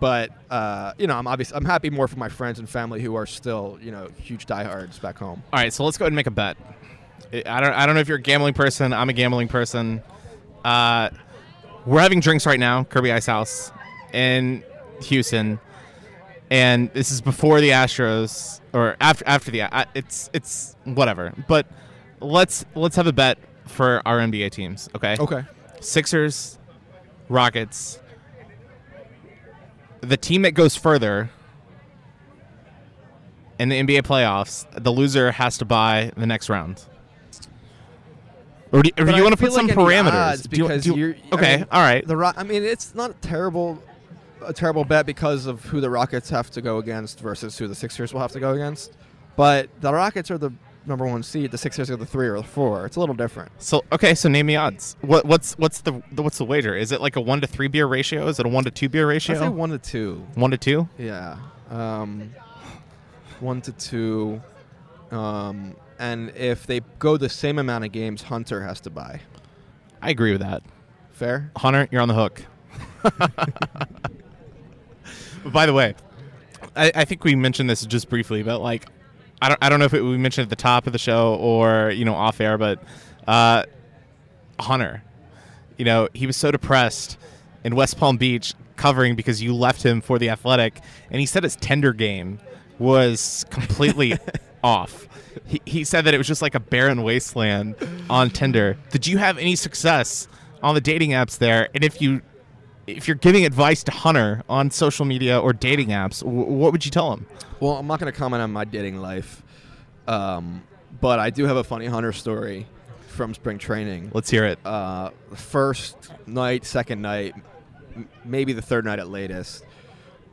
but uh, you know, I'm obviously I'm happy more for my friends and family who are still you know huge diehards back home. All right, so let's go ahead and make a bet. I don't I don't know if you're a gambling person. I'm a gambling person. Uh, we're having drinks right now, Kirby Ice House in Houston, and this is before the Astros or after after the uh, it's it's whatever. But let's let's have a bet for our NBA teams, okay? Okay. Sixers, Rockets. The team that goes further in the NBA playoffs, the loser has to buy the next round. Or do, or do you want to put some like any parameters? odds Do you- because do you- you're I okay, mean, all right. The Ro- I mean, it's not a terrible a terrible bet because of who the Rockets have to go against versus who the Sixers will have to go against. But the Rockets are the number one seed. The Sixers are the three or the four. It's a little different. So okay, so name the odds. What what's what's the, the what's the wager? Is it like a one to three beer ratio? Is it a one to two beer I ratio? say one to two. one to two. Yeah. Um, one to two. Um, and if they go the same amount of games, Hunter has to buy. I agree with that. Fair? Hunter, you're on the hook. <laughs> by the way, I, I think we mentioned this just briefly, but like, I don't, I don't know if it, we mentioned at the top of the show or you know off air, but uh, Hunter, you know, he was so depressed in West Palm Beach covering because you left him for the Athletic, and he said his Tinder game was completely <laughs> off. He, he said that it was just like a barren wasteland on Tinder. Did you have any success on the dating apps there? And if you if you're giving advice to Hunter on social media or dating apps, w- what would you tell him? Well, I'm not going to comment on my dating life, um, but I do have a funny Hunter story from spring training. Let's hear it. Uh, first night, second night, m- maybe the third night at latest,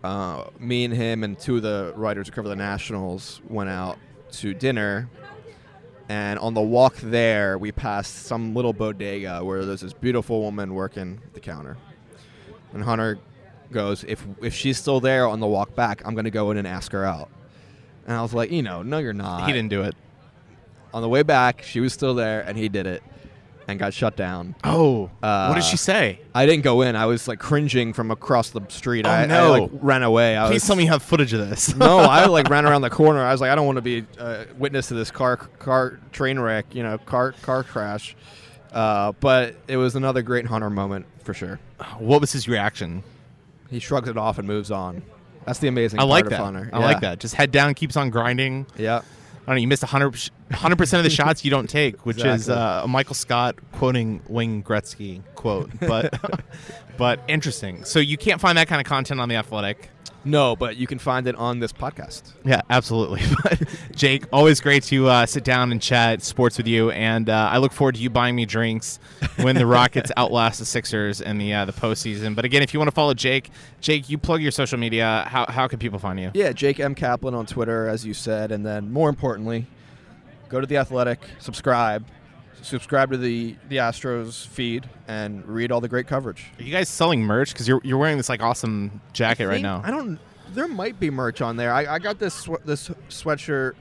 uh, me and him and two of the writers who cover the Nationals went out to dinner. And on the walk there, we passed some little bodega where there's this beautiful woman working the counter. And Hunter goes, if if she's still there on the walk back, I'm going to go in and ask her out. And I was like, you know, no, you're not. he didn't do it. On the way back, she was still there, and he did it, and got shut down. Oh, Uh, what did she say? I didn't go in. I was like cringing from across the street. Oh, I, I, like ran away. I Please was, tell me you have footage of this. <laughs> no, I <laughs> like ran around the corner. I was like, I don't want to be a witness to this car car train wreck, you know, car car crash. Uh, but it was another great Hunter moment for sure. what was his reaction? He shrugs it off and moves on. That's the amazing I part like of that. Hunter. I Yeah. like that. Just head down, keeps on grinding. Yeah. I don't know. You missed 100 percent of the shots you don't take, which is uh, a Michael Scott quoting Wayne Gretzky quote. But <laughs> but interesting. So you can't find that kind of content on the Athletic. No, but you can find it on this podcast. Yeah, absolutely. <laughs> Jake, always great to uh, sit down and chat sports with you, and uh, I look forward to you buying me drinks when the Rockets <laughs> outlast the Sixers in the uh, the postseason. But again, if you want to follow Jake, Jake, you plug your social media. How how can people find you? Yeah, Jake M. Kaplan on Twitter, as you said, and then more importantly, go to the Athletic, subscribe, subscribe to the the Astros feed, and read all the great coverage. Are you guys selling merch? Because you're you're wearing this like awesome jacket right now. I don't. There might be merch on there. I, I got this swe- this sweatshirt.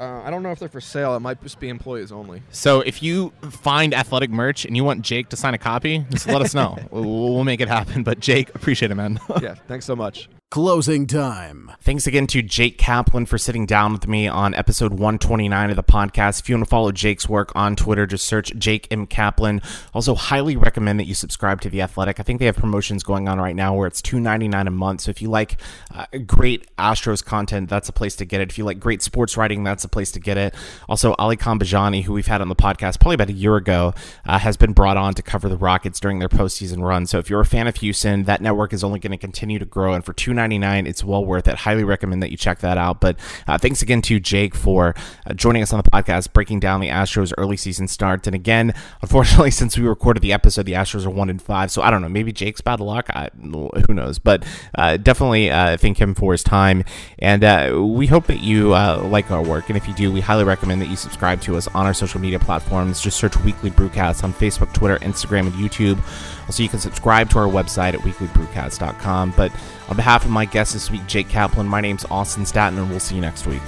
Uh, I don't know if they're for sale. It might just be employees only. So if you find athletic merch and you want Jake to sign a copy, just let us know. <laughs> we'll, we'll make it happen. But Jake, appreciate it, man. yeah. Thanks so much. Closing time. Thanks again to Jake Kaplan for sitting down with me on episode 129 of the podcast. If you want to follow Jake's work on Twitter, just search Jake M. Kaplan. Also, highly recommend that you subscribe to The Athletic. I think they have promotions going on right now where it's $2.99 a month. So if you like uh, great Astros content, that's a place to get it. If you like great sports writing, that's a place to get it. Also, Alykhan Bijani, who we've had on the podcast probably about a year ago, uh, has been brought on to cover the Rockets during their postseason run. So if you're a fan of Houston, that network is only going to continue to grow. And for $2.99, 99 It's well worth it. Highly recommend that you check that out. But uh, thanks again to Jake for uh, joining us on the podcast, breaking down the Astros early season start. And again, <laughs> unfortunately, since we recorded the episode, the Astros are one in five. So I don't know. Maybe Jake's bad luck. I, who knows? But uh, definitely uh, thank him for his time. And uh, we hope that you uh, like our work. And if you do, we highly recommend that you subscribe to us on our social media platforms. Just search Weekly Brewcast on Facebook, Twitter, Instagram, and YouTube. Also, you can subscribe to our website at weeklybrewcast.com. But on behalf of my guest this week, Jake Kaplan, my name's Austin Staton, and we'll see you next week.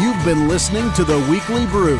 You've been listening to The Weekly Brew